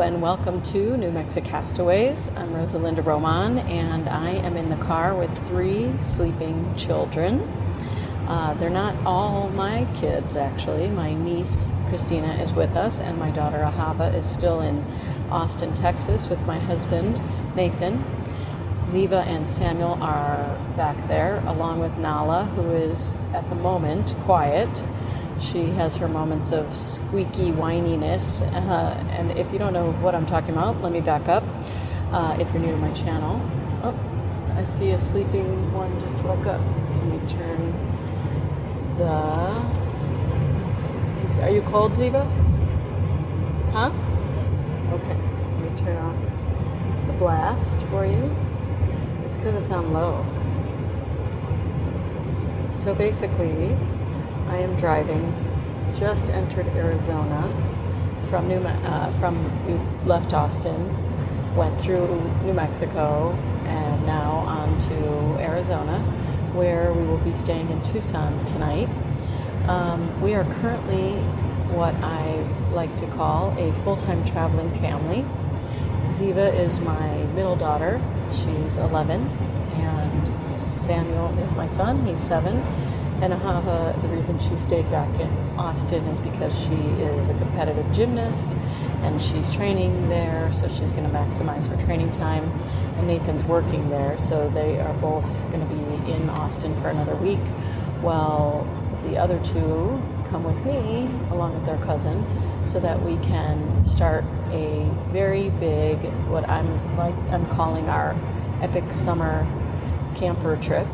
And welcome to New Mexico Castaways. I'm Rosalinda Roman and I am in the car with three sleeping children. Uh, they're not all my kids, actually. My niece Christina is with us, and my daughter Ahava is still in Austin, Texas, with my husband Nathan. Ziva and Samuel are back there, along with Nala, who is at the moment quiet. She has her moments of squeaky whininess. Uh, and if you don't know what I'm talking about, let me back up. Uh, if you're new to my channel, oh, I see a sleeping one just woke up. Let me turn the. Are you cold, Ziva? Huh? Okay. Let me turn off the blast for you. It's because it's on low. So basically, I am driving, just entered Arizona from New uh, from we left Austin, went through New Mexico, and now on to Arizona, where we will be staying in Tucson tonight. Um, we are currently what I like to call a full-time traveling family. Ziva is my middle daughter. She's 11, and Samuel is my son. He's seven and Ahava, the reason she stayed back in Austin is because she is a competitive gymnast and she's training there, so she's going to maximize her training time. And Nathan's working there, so they are both going to be in Austin for another week, while the other two come with me along with their cousin so that we can start a very big what I'm like I'm calling our epic summer camper trip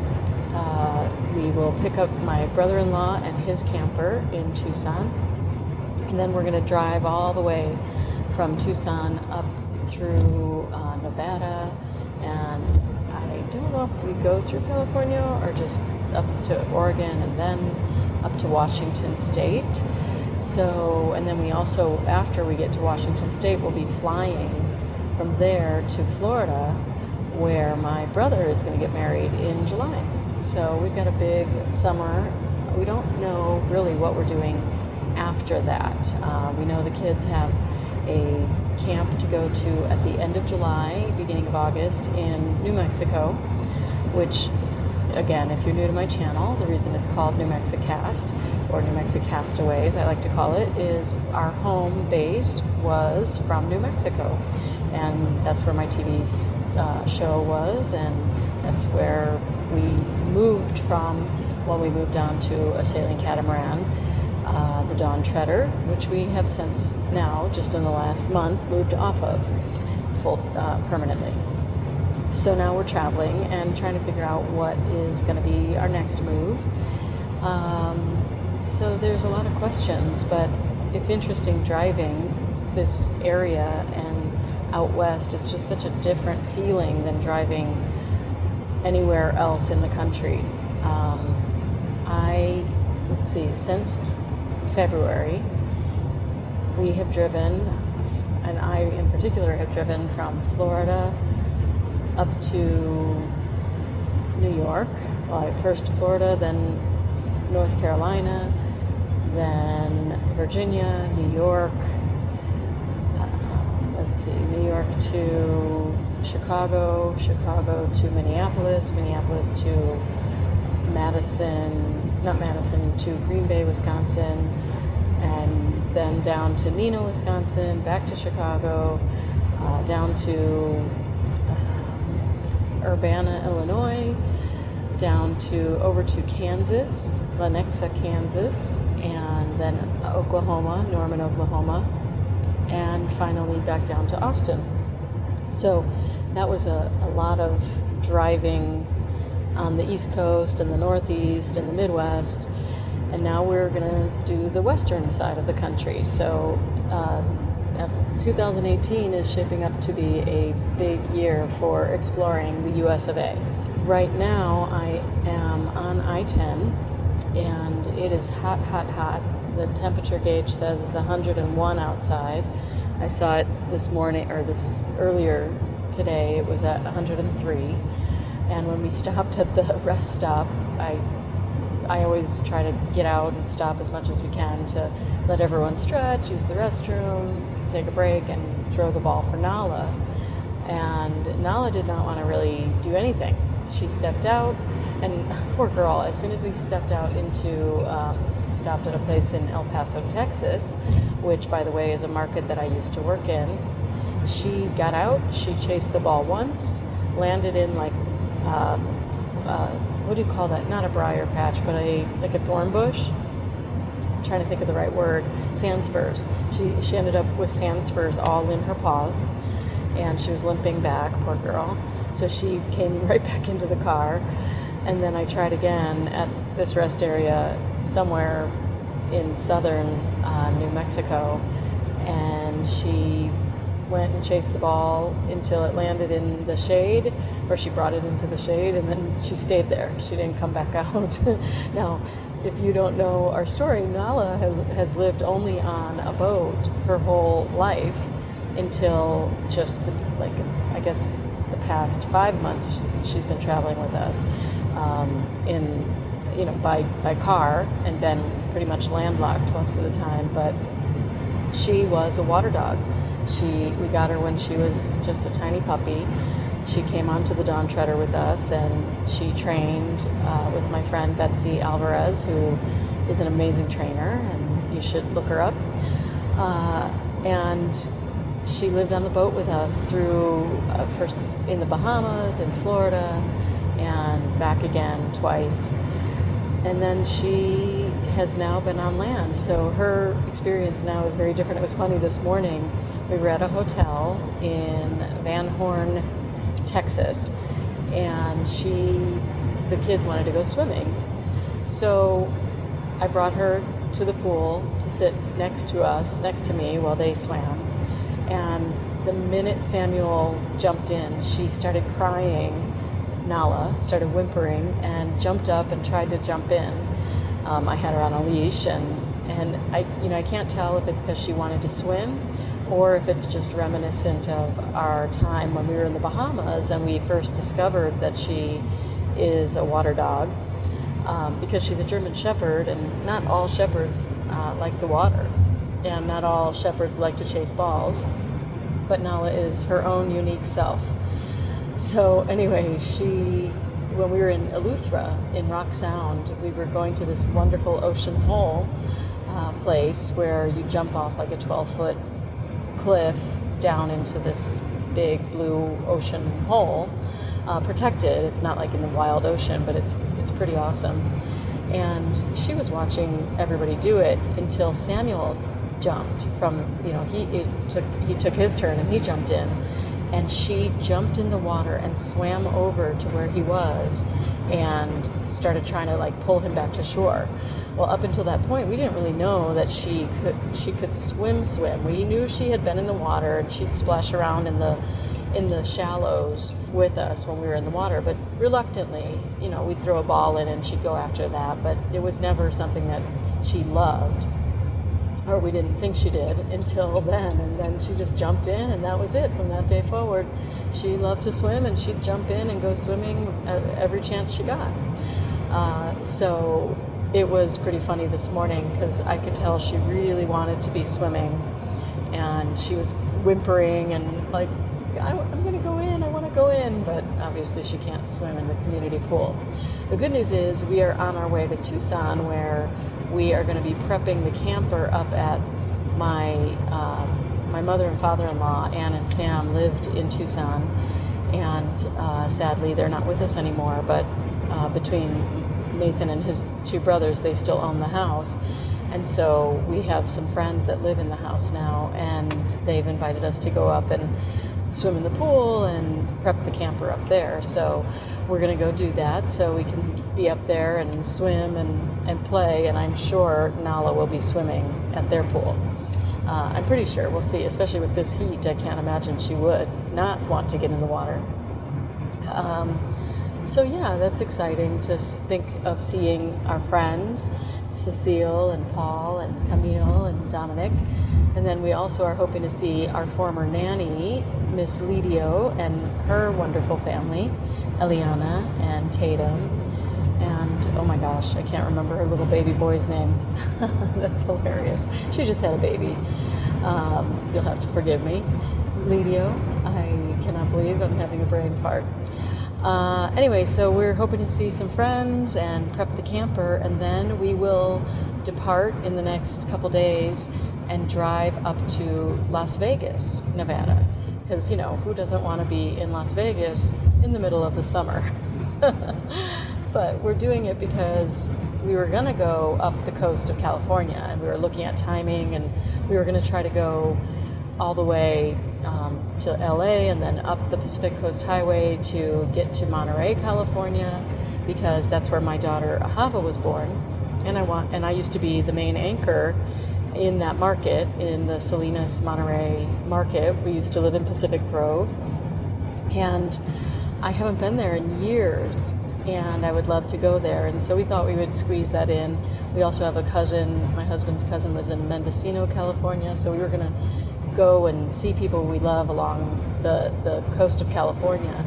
uh, we will pick up my brother in law and his camper in Tucson. And then we're going to drive all the way from Tucson up through uh, Nevada. And I don't know if we go through California or just up to Oregon and then up to Washington State. So, and then we also, after we get to Washington State, we'll be flying from there to Florida, where my brother is going to get married in July. So we've got a big summer. We don't know really what we're doing after that. Uh, we know the kids have a camp to go to at the end of July, beginning of August in New Mexico, which again, if you're new to my channel, the reason it's called New Mexicast or New Mexicastaways, I like to call it, is our home base was from New Mexico. And that's where my TV uh, show was, and that's where we moved from when we moved down to a sailing catamaran, uh, the Dawn Treader, which we have since now, just in the last month, moved off of full uh, permanently. So now we're traveling and trying to figure out what is going to be our next move. Um, so there's a lot of questions, but it's interesting driving this area and out west. It's just such a different feeling than driving anywhere else in the country. Um, I, let's see, since February, we have driven, and I in particular have driven from Florida up to New York. Well, first Florida, then North Carolina, then Virginia, New York. Uh, let's see, New York to Chicago, Chicago to Minneapolis, Minneapolis to Madison, not Madison, to Green Bay, Wisconsin, and then down to Neenah, Wisconsin, back to Chicago, uh, down to uh, Urbana, Illinois, down to over to Kansas, Lenexa, Kansas, and then Oklahoma, Norman, Oklahoma, and finally back down to Austin. So that was a, a lot of driving on the East Coast and the Northeast and the Midwest. And now we're going to do the western side of the country. So uh, 2018 is shaping up to be a big year for exploring the US of A. Right now, I am on I 10 and it is hot, hot, hot. The temperature gauge says it's 101 outside. I saw it this morning or this earlier today. It was at 103. And when we stopped at the rest stop, I I always try to get out and stop as much as we can to let everyone stretch, use the restroom, take a break, and throw the ball for Nala. And Nala did not want to really do anything. She stepped out, and poor girl, as soon as we stepped out into, um, stopped at a place in El Paso, Texas, which, by the way, is a market that I used to work in, she got out, she chased the ball once, landed in like, um, uh, what do you call that? Not a briar patch, but a like a thorn bush. I'm trying to think of the right word. Sand spurs. She she ended up with sand spurs all in her paws, and she was limping back. Poor girl. So she came right back into the car, and then I tried again at this rest area somewhere in southern uh, New Mexico, and she went and chased the ball until it landed in the shade, or she brought it into the shade, and then she stayed there. She didn't come back out. now, if you don't know our story, Nala has lived only on a boat her whole life until just the, like I guess the past five months she's been traveling with us um, in you know by by car and been pretty much landlocked most of the time, but she was a water dog she, we got her when she was just a tiny puppy. She came onto the Dawn Treader with us, and she trained uh, with my friend Betsy Alvarez, who is an amazing trainer, and you should look her up. Uh, and she lived on the boat with us through uh, first in the Bahamas in Florida, and back again twice. And then she has now been on land. So her experience now is very different. It was funny this morning. We were at a hotel in Van Horn, Texas, and she, the kids wanted to go swimming. So I brought her to the pool to sit next to us, next to me, while they swam. And the minute Samuel jumped in, she started crying. Nala started whimpering and jumped up and tried to jump in um, I had her on a leash, and and I you know I can't tell if it's because she wanted to swim, or if it's just reminiscent of our time when we were in the Bahamas and we first discovered that she is a water dog. Um, because she's a German Shepherd, and not all shepherds uh, like the water, and not all shepherds like to chase balls. But Nala is her own unique self. So, anyway, she when we were in Eleuthera in Rock Sound, we were going to this wonderful ocean hole uh, place where you jump off like a 12 foot cliff down into this big blue ocean hole, uh, protected. It's not like in the wild ocean, but it's it's pretty awesome. And she was watching everybody do it until Samuel jumped from you know he took he took his turn and he jumped in and she jumped in the water and swam over to where he was and started trying to like pull him back to shore. Well, up until that point, we didn't really know that she could she could swim swim. We knew she had been in the water and she'd splash around in the in the shallows with us when we were in the water, but reluctantly, you know, we'd throw a ball in and she'd go after that, but it was never something that she loved or we didn't think she did until then. And then she just jumped in, and that was it. From that day forward, she loved to swim, and she'd jump in and go swimming every chance she got. Uh, so it was pretty funny this morning because I could tell she really wanted to be swimming, and she was whimpering and like, I'm going to go in, I want to go in, but obviously she can't swim in the community pool. The good news is we are on our way to Tucson where we are going to be prepping the camper up at my um, my mother and father-in-law Ann and Sam lived in Tucson, and uh, sadly they're not with us anymore. But uh, between Nathan and his two brothers, they still own the house. And so we have some friends that live in the house now, and they've invited us to go up and swim in the pool and prep the camper up there. So we're going to go do that so we can be up there and swim and, and play. And I'm sure Nala will be swimming at their pool. Uh, I'm pretty sure we'll see, especially with this heat. I can't imagine she would not want to get in the water. Um, so, yeah, that's exciting to think of seeing our friends, Cecile and Paul and Camille and Dominic. And then we also are hoping to see our former nanny, Miss Lidio, and her wonderful family, Eliana and Tatum. And oh my gosh, I can't remember her little baby boy's name. That's hilarious. She just had a baby. Um, you'll have to forgive me. Ledio, I cannot believe I'm having a brain fart. Uh, anyway, so we're hoping to see some friends and prep the camper, and then we will depart in the next couple days and drive up to Las Vegas, Nevada. Because, you know, who doesn't want to be in Las Vegas in the middle of the summer? but we're doing it because we were going to go up the coast of California and we were looking at timing and we were going to try to go all the way um, to LA and then up the Pacific Coast Highway to get to Monterey, California, because that's where my daughter Ahava was born. And I want and I used to be the main anchor in that market, in the Salinas Monterey market. We used to live in Pacific Grove. And I haven't been there in years and I would love to go there. And so we thought we would squeeze that in. We also have a cousin, my husband's cousin lives in Mendocino, California, so we were going to go and see people we love along the, the coast of California.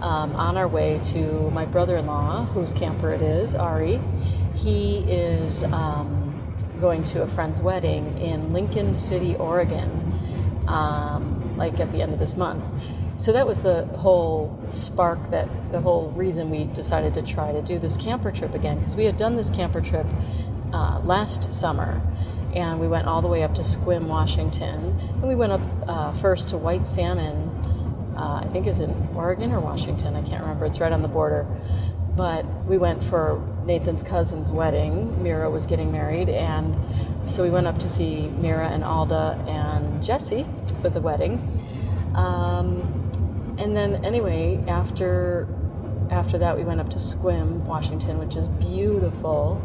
Um, on our way to my brother in law, whose camper it is, Ari. He is um, going to a friend's wedding in Lincoln City, Oregon, um, like at the end of this month. So that was the whole spark that the whole reason we decided to try to do this camper trip again because we had done this camper trip uh, last summer and we went all the way up to Sequim, Washington, and we went up uh, first to White Salmon. Uh, I think is in Oregon or Washington. I can't remember. It's right on the border. But we went for Nathan's cousin's wedding. Mira was getting married, and so we went up to see Mira and Alda and Jesse for the wedding. Um, and then anyway, after after that, we went up to Sequim, Washington, which is beautiful,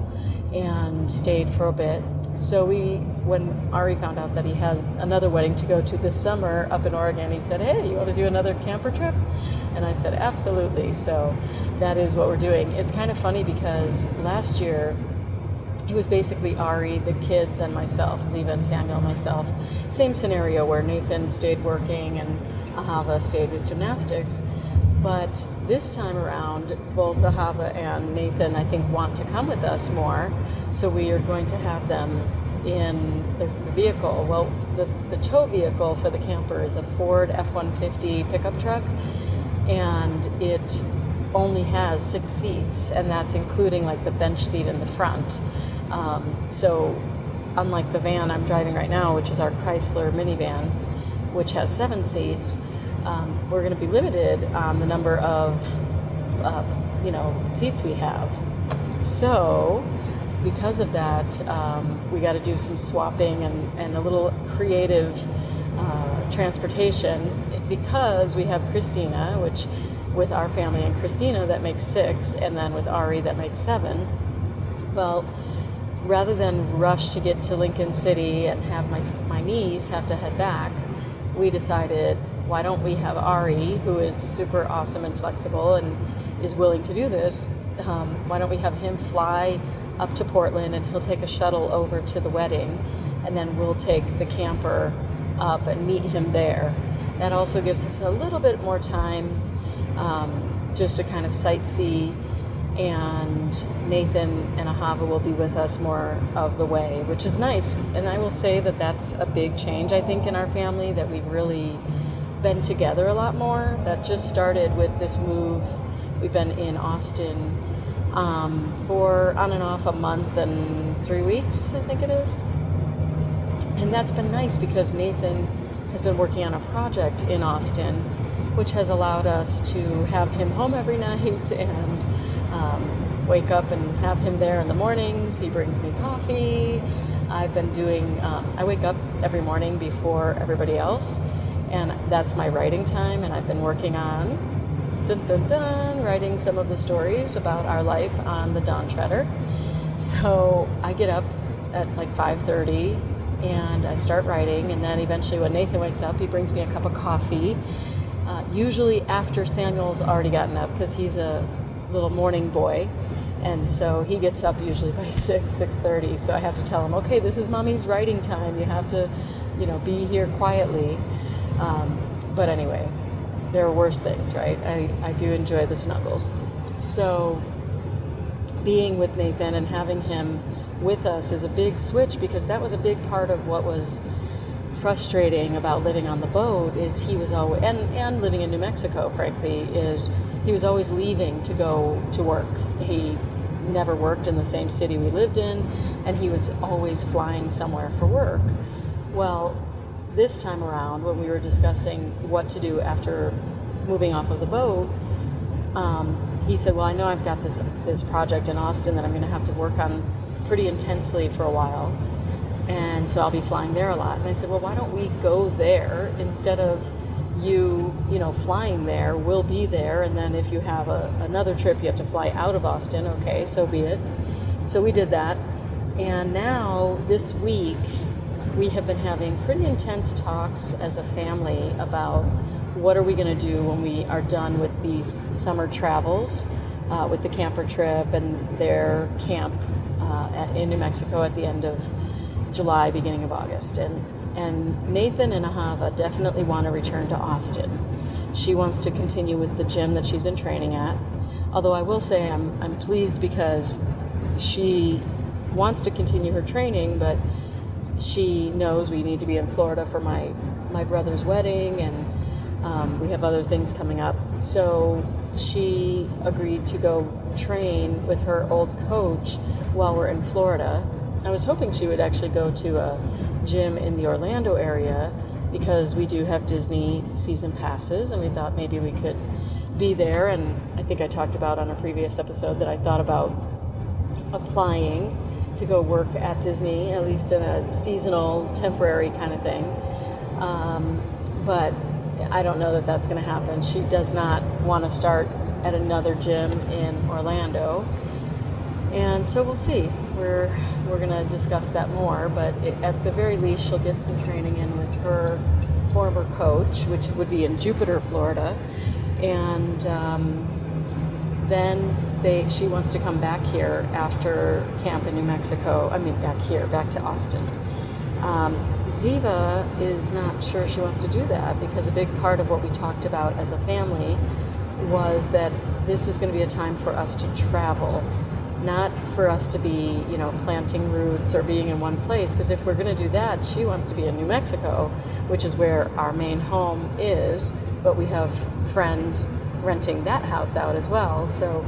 and stayed for a bit so we, when Ari found out that he has another wedding to go to this summer up in Oregon, he said, "Hey, you want to do another camper trip?" And I said, "Absolutely." So that is what we're doing. It's kind of funny because last year it was basically Ari, the kids, and myself, Ziva and Samuel, myself. Same scenario where Nathan stayed working and Ahava stayed with gymnastics. But this time around, both Ahava and Nathan, I think, want to come with us more. So we are going to have them in the, vehicle. Well, the, the tow vehicle for the camper is a Ford F 150 pickup truck, and it only has six seats, and that's including like the bench seat in the front. Um, so, unlike the van I'm driving right now, which is our Chrysler minivan, which has seven seats, um, we're going to be limited on the number of uh, you know seats we have. So because of that, um, we got to do some swapping and, and a little creative uh, transportation because we have Christina, which with our family and Christina that makes six, and then with Ari that makes seven. Well, rather than rush to get to Lincoln City and have my, my niece have to head back, we decided why don't we have Ari, who is super awesome and flexible and is willing to do this? Um, why don't we have him fly up to Portland and he'll take a shuttle over to the wedding, and then we'll take the camper up and meet him there. That also gives us a little bit more time um, just to kind of sightsee and Nathan and Ahava will be with us more of the way, which is nice. And I will say that that's a big change, I think, in our family that we've really been together a lot more. That just started with this move. We've been in Austin um, for on and off a month and three weeks, I think it is. And that's been nice because Nathan has been working on a project in Austin, which has allowed us to have him home every night and um, wake up and have him there in the mornings. He brings me coffee. I've been doing, um, I wake up every morning before everybody else, and that's my writing time, and I've been working on dun, dun, dun, writing some of the stories about our life on the Dawn Treader. So I get up at like 5:30 and I start writing, and then eventually when Nathan wakes up, he brings me a cup of coffee. Uh, usually after Samuel's already gotten up because he's a little morning boy and so he gets up usually by 6 6.30 so i have to tell him okay this is mommy's writing time you have to you know be here quietly um, but anyway there are worse things right? I, I do enjoy the snuggles. So being with nathan and having him with us is a big switch because that was a big part of what was frustrating about living on the boat is he was always and and living in New Mexico frankly is he was always leaving to go to work. He never worked in the same city we lived in and he was always flying somewhere for work. Well this time around when we were discussing what to do after moving off of the boat um, he said well I know I've got this this project in Austin that I'm going to have to work on pretty intensely for a while and so I'll be flying there a lot. And I said, well, why don't we go there instead of you, you know, flying there? We'll be there, and then if you have a, another trip, you have to fly out of Austin. Okay, so be it. So we did that, and now this week we have been having pretty intense talks as a family about what are we going to do when we are done with these summer travels. Uh, with the camper trip and their camp uh, at, in New Mexico at the end of July, beginning of August. And, and Nathan and Ahava definitely want to return to Austin. She wants to continue with the gym that she's been training at. Although I will say I'm, I'm pleased because she wants to continue her training, but she knows we need to be in Florida for my, my brother's wedding and um, we have other things coming up. So she agreed to go train with her old coach while we're in Florida I was hoping she would actually go to a gym in the Orlando area because we do have Disney season passes, and we thought maybe we could be there. And I think I talked about on a previous episode that I thought about applying to go work at Disney, at least in a seasonal, temporary kind of thing. Um, but I don't know that that's going to happen. She does not want to start at another gym in Orlando. And so we'll see. We're we're going to discuss that more, but it, at the very least, she'll get some training in with her former coach, which would be in Jupiter, Florida, and um, then they she wants to come back here after camp in New Mexico. I mean, back here, back to Austin. Um, Ziva is not sure she wants to do that because a big part of what we talked about as a family was that this is going to be a time for us to travel not for us to be, you know, planting roots or being in one place. Because if we're going to do that, she wants to be in New Mexico, which is where our main home is. But we have friends renting that house out as well. So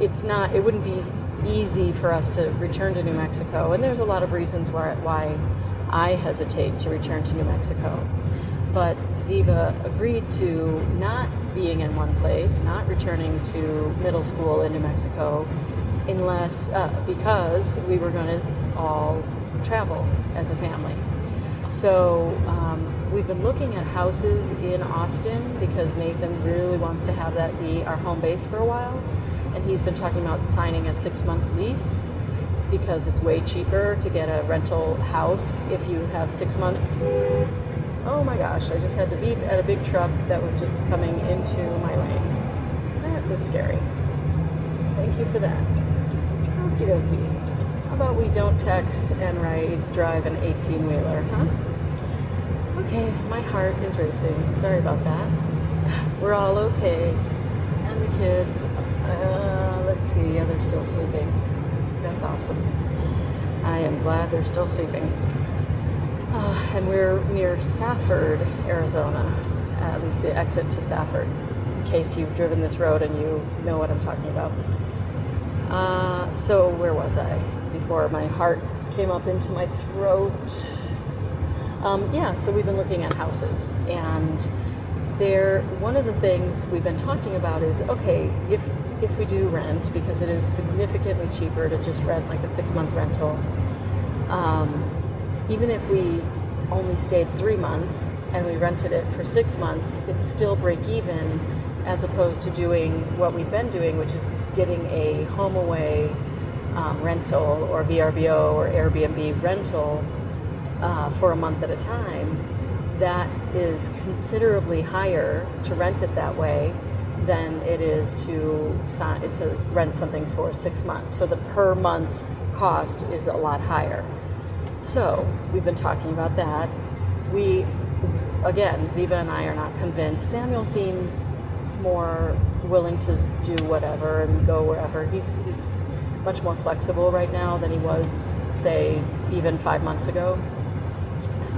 it's not, it wouldn't be easy for us to return to New Mexico. And there's a lot of reasons why, why I hesitate to return to New Mexico. But Ziva agreed to not being in one place, not returning to middle school in New Mexico, unless uh, because we were going to all travel as a family. So um, we've been looking at houses in Austin because Nathan really wants to have that be our home base for a while, he's been talking about signing a six-month lease because it's way cheaper to get a rental house if you have six months. Oh my gosh! I just had to beep at a big truck that was just coming into my lane. That was scary. Thank you for that. Okie dokie. How about we don't text and write, drive an 18 wheeler, huh? Okay, my heart is racing. Sorry about that. We're all okay. And the kids, let's see, yeah, they're still sleeping. That's awesome. I am glad they're still sleeping. Uh, and we're near Safford, Arizona, at least the exit to Safford, in case you've driven this road and you know what I'm talking about. Uh, so where was I before my heart came up into my throat? Um, yeah, so we've been looking at houses, and there. One of the things we've been talking about is okay if if we do rent because it is significantly cheaper to just rent like a six month rental. Um, even if we only stayed three months and we rented it for six months, it's still break even as opposed to doing what we've been doing, which is getting a HomeAway um, rental or VRBO or Airbnb rental uh, for a month at a time. That is considerably higher to rent it that way than it is to sign, to rent something for six months. So the per month cost is a lot higher. So we've been talking about that. We again, Ziva and I are not convinced. Samuel seems more willing to do whatever and go wherever. He's he's much more flexible right now than he was, say, even five months ago.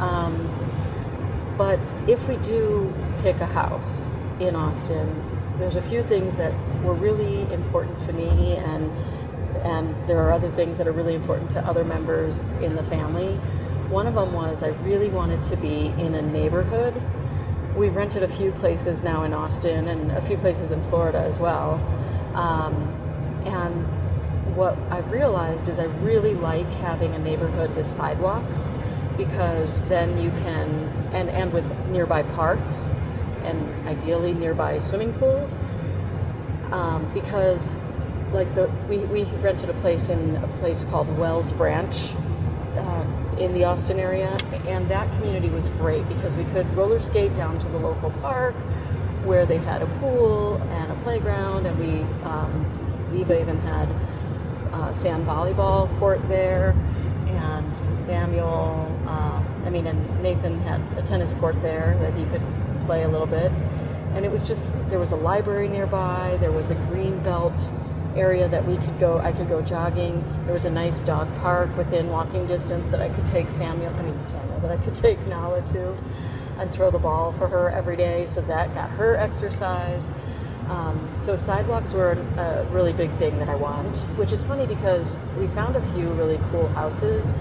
Um, But if we do pick a house in Austin, there's a few things that were really important to me and and there are other things that are really important to other members in the family. One of them was I really wanted to be in a neighborhood. We've rented a few places now in Austin and a few places in Florida as well. Um, and what I've realized is I really like having a neighborhood with sidewalks because then you can, and, and with nearby parks and ideally nearby swimming pools. Um, because like the we, we rented a place in a place called Wells Branch uh, in the Austin area, and that community was great because we could roller skate down to the local park where they had a pool and a playground, and we um, Ziva even had uh, sand volleyball court there, and Samuel, uh, I mean, and Nathan had a tennis court there that he could play a little bit, and it was just there was a library nearby, there was a green belt area that we could go I could go jogging. There was a nice dog park within walking distance that I could take Samuel I mean Samuel that I could take Nala to and throw the ball for her every day so that got her exercise. Um, so sidewalks were a really big thing that I want, which is funny because we found a few really cool houses,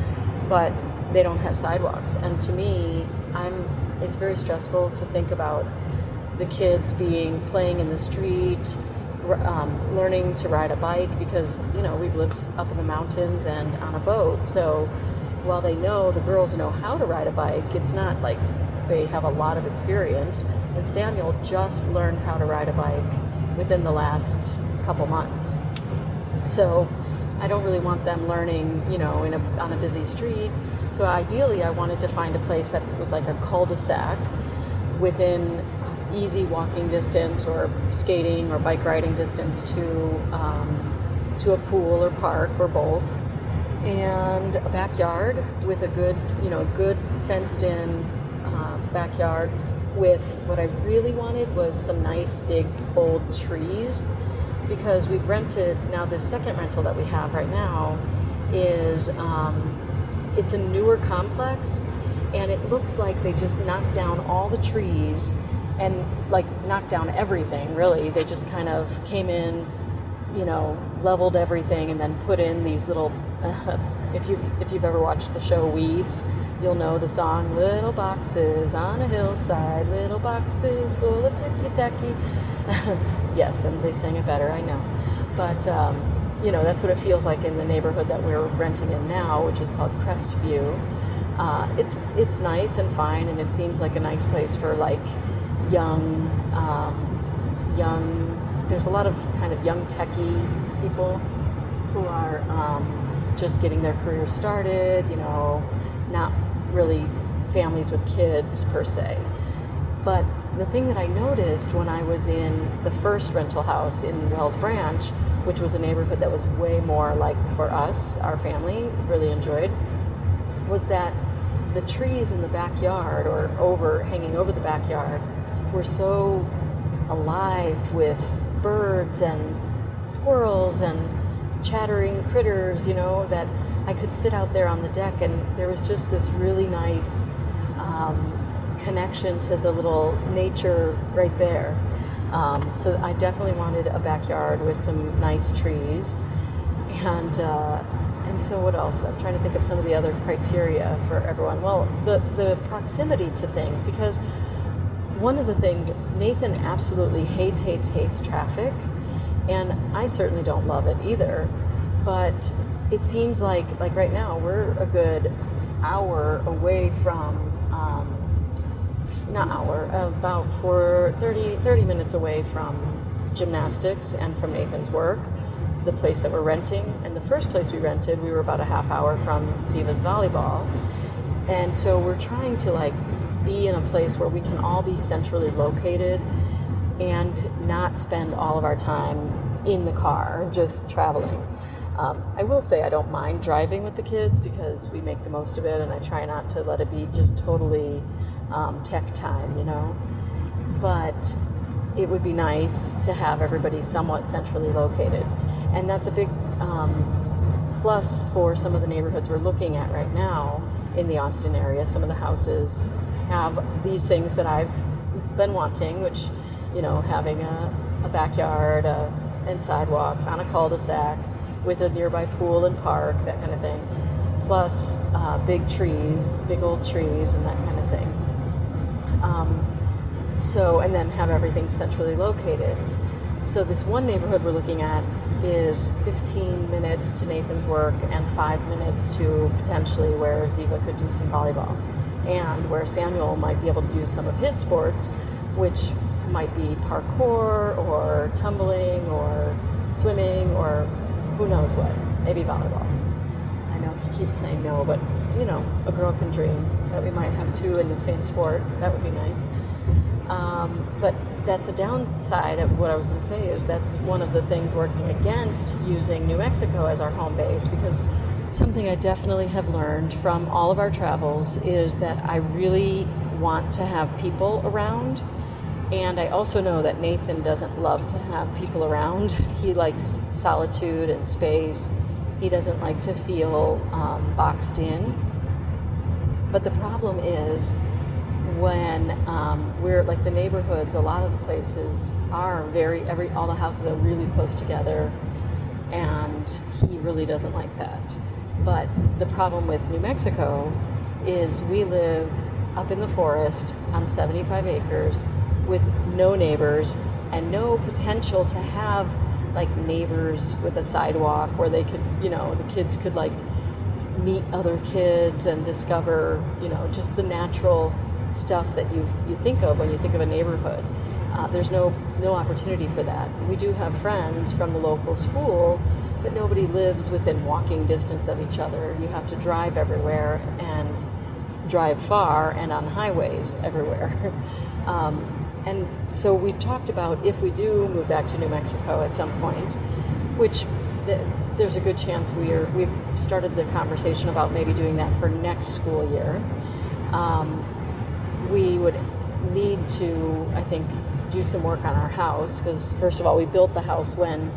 but they don't have sidewalks. And to me, I'm it's very stressful to think about the kids being playing in the street, um, learning to ride a bike because you know we've lived up in the mountains and on a boat. So while they know the girls know how to ride a bike, it's not like they have a lot of experience. And Samuel just learned how to ride a bike within the last couple months. So I don't really want them learning, you know, in a, on a busy street. So ideally, I wanted to find a place that was like a cul-de-sac within easy walking distance or skating or bike riding distance to um, to a pool or park or both, and a backyard with a good you know a good fenced in uh, backyard with what I really wanted was some nice big old trees because we've rented now this second rental that we have right now is um, it's a newer complex and it looks like they just knocked down all the trees and like knocked down everything really. They just kind of came in you know leveled everything and then put in these little uh, if you've if you've ever watched the show weeds you'll know the song little boxes on a hillside little boxes full of ticky tacky. Yes and they sang it better i know. But um, you know that's what it feels like in the neighborhood that we're renting in now which is called crestview uh, it's it's nice and fine and it seems like a nice place for like young, um, young. There's a lot of kind of young techie people who are um, just getting their career started. You know, not really families with kids per se. But the thing that I noticed when I was in the first rental house in Wells Branch, which was a neighborhood that was way more like for us, our family really enjoyed, was that the trees in the backyard or over hanging over the backyard were so alive with birds and squirrels and chattering critters, you know, that I could sit out there on the deck and there was just this really nice um, connection to the little nature right there. Um, so I definitely wanted a backyard with some nice trees. And, uh, and so what else? I'm trying to think of some of the other criteria for everyone. Well, the, the proximity to things, because one of the things Nathan absolutely hates, hates, hates traffic, and I certainly don't love it either. But it seems like like right now we're a good hour away from not hour about for 30, 30 minutes away from gymnastics and from Nathan's work the place that we're renting and the first place we rented we were about a half hour from Ziva's volleyball and so we're trying to like be in a place where we can all be centrally located and not spend all of our time in the car just traveling. Um, I will say I don't mind driving with the kids because we make the most of it and I try not to let it be just totally um, tech time, you know. But it would be nice to have everybody somewhat centrally located. And that's a big um, plus for some of the neighborhoods we're looking at right now in the Austin area. Some of the houses have these things that I've been wanting, which, you know, having a, a backyard a, and sidewalks on a cul-de-sac with a nearby pool and park, that kind of thing. Plus uh, big trees, big old trees, and that kind of thing. Um, so, and then have everything centrally located. So, this one neighborhood we're looking at is 15 minutes to Nathan's work and five minutes to potentially where Ziva could do some volleyball and where Samuel might be able to do some of his sports, which might be parkour or tumbling or swimming or who knows what, maybe volleyball. I know he keeps saying no, but you know, a girl can dream that we might have two in the same sport. That would be nice. Um, but that's a downside of what I was going to say is that's one of the things working against using New Mexico as our home base because something I definitely have learned from all of our travels is that I really want to have people around. And I also know that Nathan doesn't love to have people around. He likes solitude and space. He doesn't like to feel um, boxed in. But the problem is, when um, we're like the neighborhoods, a lot of the places are very every all the houses are really close together, and he really doesn't like that. But the problem with New Mexico is we live up in the forest on 75 acres with no neighbors and no potential to have like neighbors with a sidewalk where they could, you know, the kids could like meet other kids and discover, you know, just the natural stuff that you you think of when you think of a neighborhood. Uh, there's no no opportunity for that. We do have friends from the local school, but nobody lives within walking distance of each other. You have to drive everywhere and drive far and on highways everywhere. um, and so we've talked about if we do move back to New Mexico at some point, which the, there's a good chance we're we've started the conversation about maybe doing that for next school year. Um, we would need to, I think, do some work on our house because first of all, we built the house when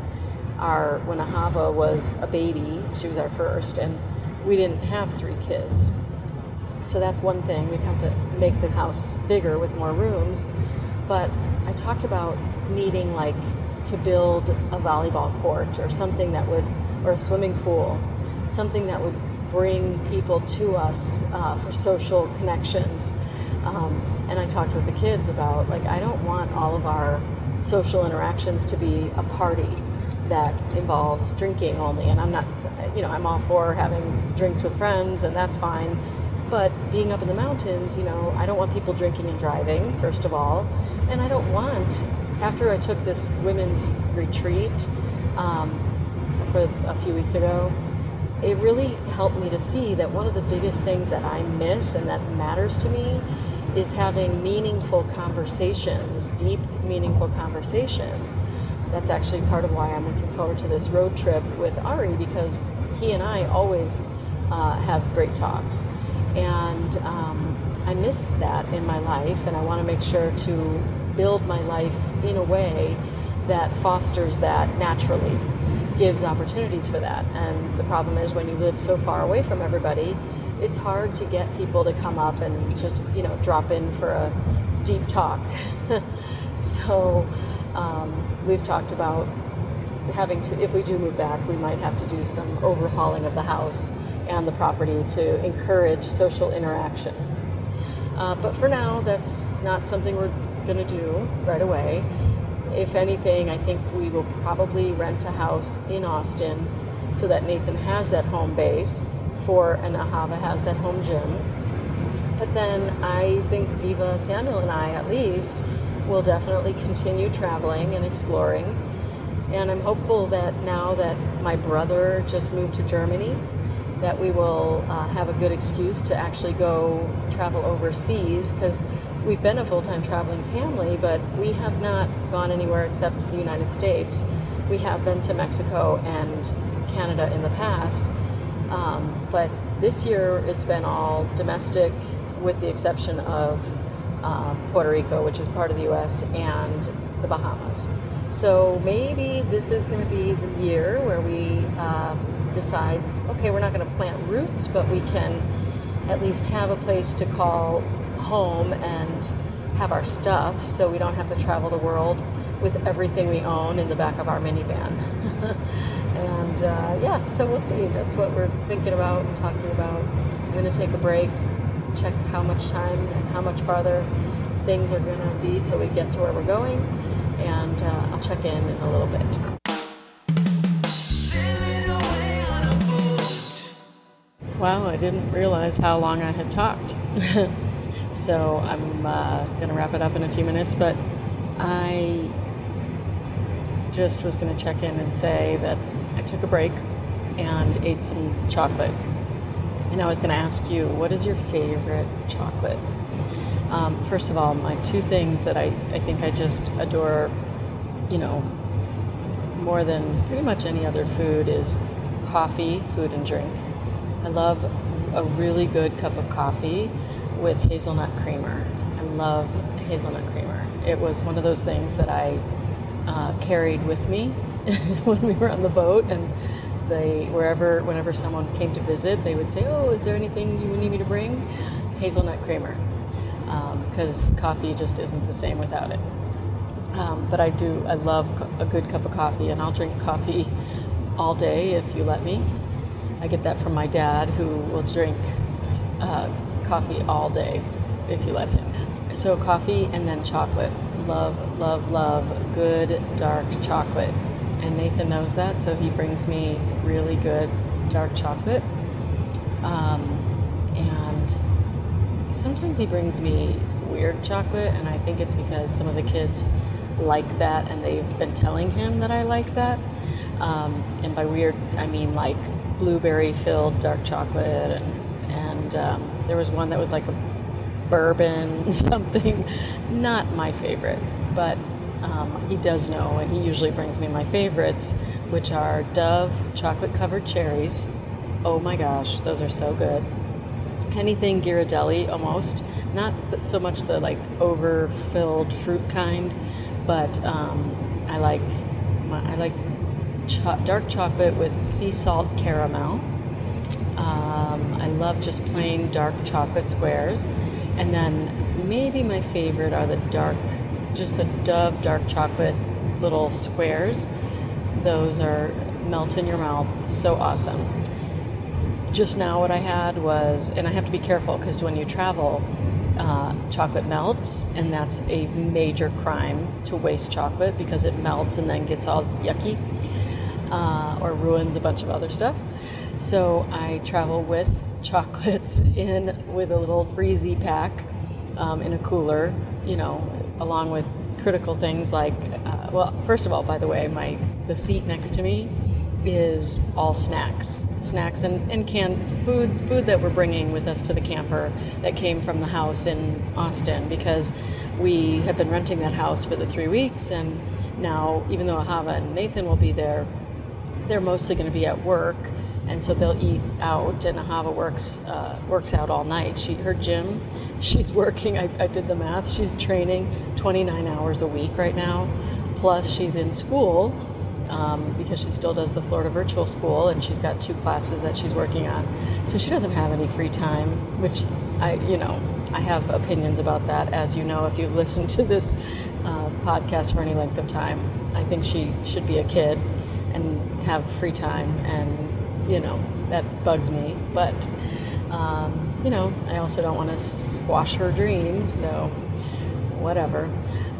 our when Ahava was a baby. She was our first, and we didn't have three kids. So that's one thing. We'd have to make the house bigger with more rooms. But I talked about needing like to build a volleyball court or something that would, or a swimming pool, something that would bring people to us uh, for social connections. Um, and I talked with the kids about like I don't want all of our social interactions to be a party that involves drinking only. And I'm not, you know, I'm all for having drinks with friends, and that's fine. But being up in the mountains, you know, I don't want people drinking and driving, first of all. And I don't want, after I took this women's retreat um, for a few weeks ago, it really helped me to see that one of the biggest things that I miss and that matters to me is having meaningful conversations, deep, meaningful conversations. That's actually part of why I'm looking forward to this road trip with Ari because he and I always uh, have great talks. And um, I miss that in my life, and I want to make sure to build my life in a way that fosters that naturally, gives opportunities for that. And the problem is when you live so far away from everybody, it's hard to get people to come up and just you know drop in for a deep talk. so um, we've talked about having to if we do move back we might have to do some overhauling of the house and the property to encourage social interaction uh, but for now that's not something we're going to do right away if anything i think we will probably rent a house in austin so that nathan has that home base for and Ahava has that home gym. But then I think Ziva, Samuel, and I at least will definitely continue traveling and exploring. And I'm hopeful that now that my brother just moved to Germany, that we will uh, have a good excuse to actually go travel overseas because we've been a full time traveling family, but we have not gone anywhere except the United States. We have been to Mexico and Canada in the past, um, but this year it's been all domestic, with the exception of uh, Puerto Rico, which is part of the U.S., and the Bahamas. So maybe this is going to be the year where we um, decide, okay, we're not going to plant roots, but we can at least have a place to call home and have our stuff so we don't have to travel the world with everything we own in the back of our minivan. and uh, yeah, so we'll see. That's what we're thinking about and talking about. I'm going to take a break, check how much time and how much farther things are going to be till we get to where we're going, and uh, I'll check in in a little bit. Wow, I didn't realize how long I had talked. so I'm uh, going to wrap it up in a few minutes, but I just was going to check in and say that I took a break and ate some chocolate. And I was going to ask you, what is your favorite chocolate? Um, first of all, my two things that I, I think I just adore, you know, more than pretty much any other food is coffee, food, and drink. I love a really good cup of coffee with hazelnut creamer. I love hazelnut creamer. It was one of those things that I uh, carried with me when we were on the boat, and they wherever whenever someone came to visit, they would say, "Oh, is there anything you would need me to bring?" Hazelnut creamer because coffee just isn't the same without it. Um, but I do, I love a good cup of coffee, and I'll drink coffee all day if you let me. I get that from my dad, who will drink uh, coffee all day if you let him. So, coffee and then chocolate. Love, love, love good dark chocolate. And Nathan knows that, so he brings me really good dark chocolate. Um, and sometimes he brings me weird chocolate, and I think it's because some of the kids like that and they've been telling him that I like that. Um, and by weird, I mean like blueberry filled dark chocolate, and, and um, there was one that was like a bourbon something. Not my favorite, but um, he does know, and he usually brings me my favorites, which are Dove chocolate covered cherries. Oh my gosh, those are so good anything Ghirardelli almost. Not so much the like overfilled fruit kind, but um, I like my, I like cho- dark chocolate with sea salt caramel. Um, I love just plain dark chocolate squares, and then maybe my favorite are the dark, just the Dove dark chocolate little squares. Those are melt in your mouth, so awesome just now what I had was, and I have to be careful because when you travel, uh, chocolate melts, and that's a major crime to waste chocolate because it melts and then gets all yucky uh, or ruins a bunch of other stuff. So I travel with chocolates in with a little freezy pack um, in a cooler, you know, along with critical things like, uh, well, first of all, by the way, my the seat next to me is all snacks, snacks and, and cans, food, food that we're bringing with us to the camper that came from the house in Austin because we have been renting that house for the three weeks and now even though Ahava and Nathan will be there, they're mostly going to be at work and so they'll eat out and Ahava works uh, works out all night. She her gym, she's working. I, I did the math. She's training 29 hours a week right now, plus she's in school um, because she still does the Florida Virtual School and she's got two classes that she's working on. So she doesn't have any free time, which I, you know, I have opinions about that, as you know, if you listen to this uh, podcast for any length of time. I think she should be a kid and have free time, and, you know, that bugs me. But, um, you know, I also don't want to squash her dreams, so whatever.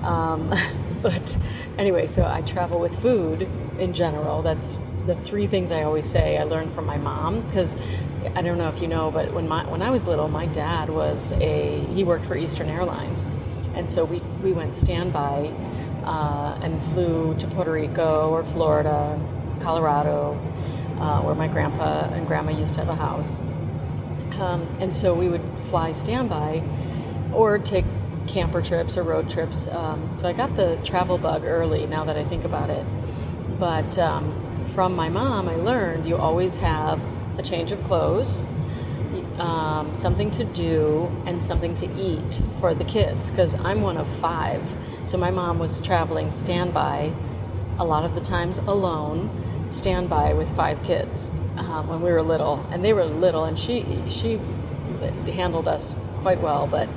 Um, but anyway, so I travel with food in general. That's the three things I always say I learned from my mom because I don't know if you know, but when my when I was little, my dad was a he worked for Eastern Airlines, and so we we went standby uh, and flew to Puerto Rico or Florida, Colorado, uh, where my grandpa and grandma used to have a house, um, and so we would fly standby or take camper trips or road trips. Um, so I got the travel bug early. Now that I think about it, but um, from my mom, I learned you always have a change of clothes, um, something to do, and something to eat for the kids. Because I'm one of five, so my mom was traveling standby a lot of the times alone, standby with five kids. Um, when we were little, and they were little, and she she handled us quite well, but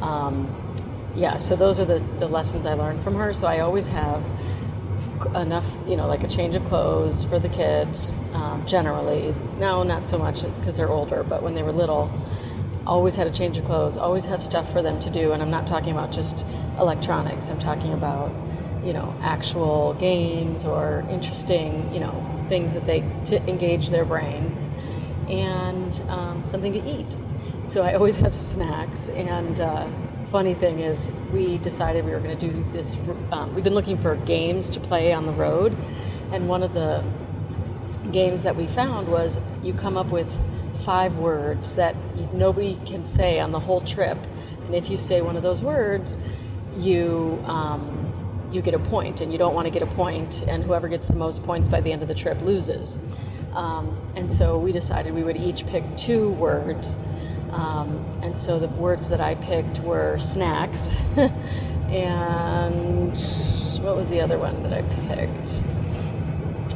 um, yeah. So those are the the lessons I learned from her. So I always have enough, you know, like a change of clothes for the kids. Um, generally, now not so much because they're older, but when they were little, always had a change of clothes. Always have stuff for them to do, and I'm not talking about just electronics. I'm talking about you know actual games or interesting you know things that they to engage their brains and um, something to eat. So I always have snacks and. Uh, funny thing is, we decided we were going to do this. Um, we've been looking for games to play on the road, and one of the games that we found was you come up with five words that nobody can say on the whole trip, and if you say one of those words, you um, you get a point, and you don't want to get a point, and whoever gets the most points by the end of the trip loses. Um, and so we decided we would each pick two words um, and so the words that I picked were snacks and what was the other one that I picked?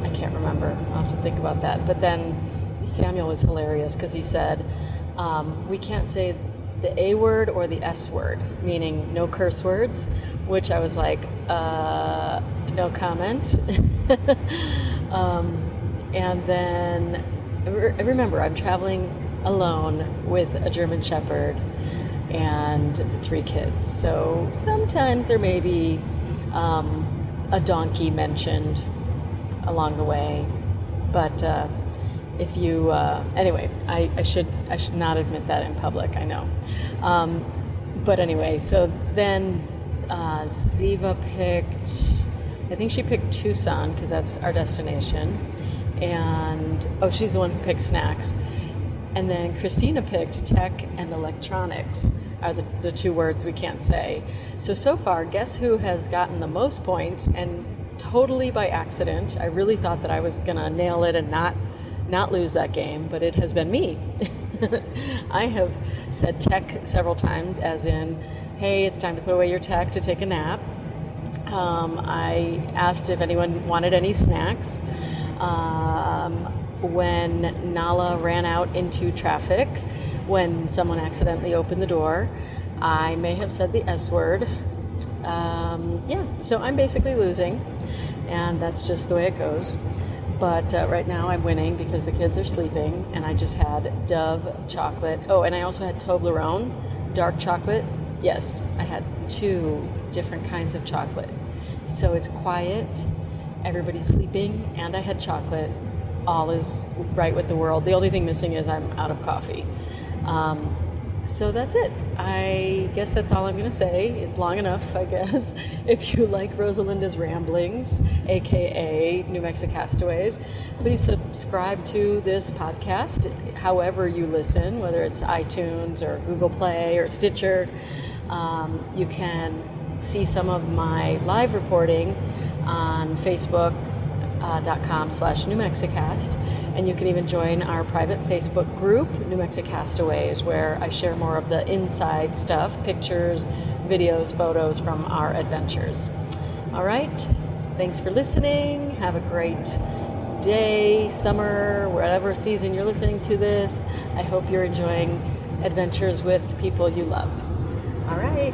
I can't remember. I'll have to think about that. But then Samuel was hilarious because he said, um, We can't say the A word or the S word, meaning no curse words, which I was like, uh, no comment. um, and then remember, I'm traveling alone with a German Shepherd and three kids. So sometimes there may be um, a donkey mentioned along the way, but uh, if you uh, anyway, I, I, should I should not admit that in public. I know, um, but anyway, so then uh, Ziva picked. I think she picked Tucson because that's our destination, and oh, she's the one who picked snacks. And then Christina picked tech and electronics are the, the two words we can't say. So, so far, guess who has gotten the most points and totally by accident. I really thought that I was going to nail it and not not lose that game, but it has been me. I have said tech several times, as in, hey, it's time to put away your tech to take a nap. Um, I asked if anyone wanted any snacks. Um, when Nala ran out into traffic when someone accidentally opened the door. I may have said the S word. Um, yeah, so I'm basically losing, and that's just the way it goes. But uh, right now I'm winning because the kids are sleeping, and I just had Dove chocolate. Oh, and I also had Toblerone, dark chocolate. Yes, I had two different kinds of chocolate. So it's quiet, everybody's sleeping, and I had chocolate, all is right with the world. The only thing missing is I'm out of coffee. Um, so that's it. I guess that's all I'm going to say. It's long enough, I guess. If you like Rosalinda's Ramblings, aka New Mexico Castaways, please subscribe to this podcast however you listen, whether it's iTunes or Google Play or Stitcher. Um, you can see some of my live reporting on Facebook, uh, dot com slash New Mexicast. And you can even join our private Facebook group, New Mexicastaways, where I share more of the inside stuff, pictures, videos, photos from our adventures. All right. Thanks for listening. Have a great day, summer, whatever season you're listening to this. I hope you're enjoying adventures with people you love. All right.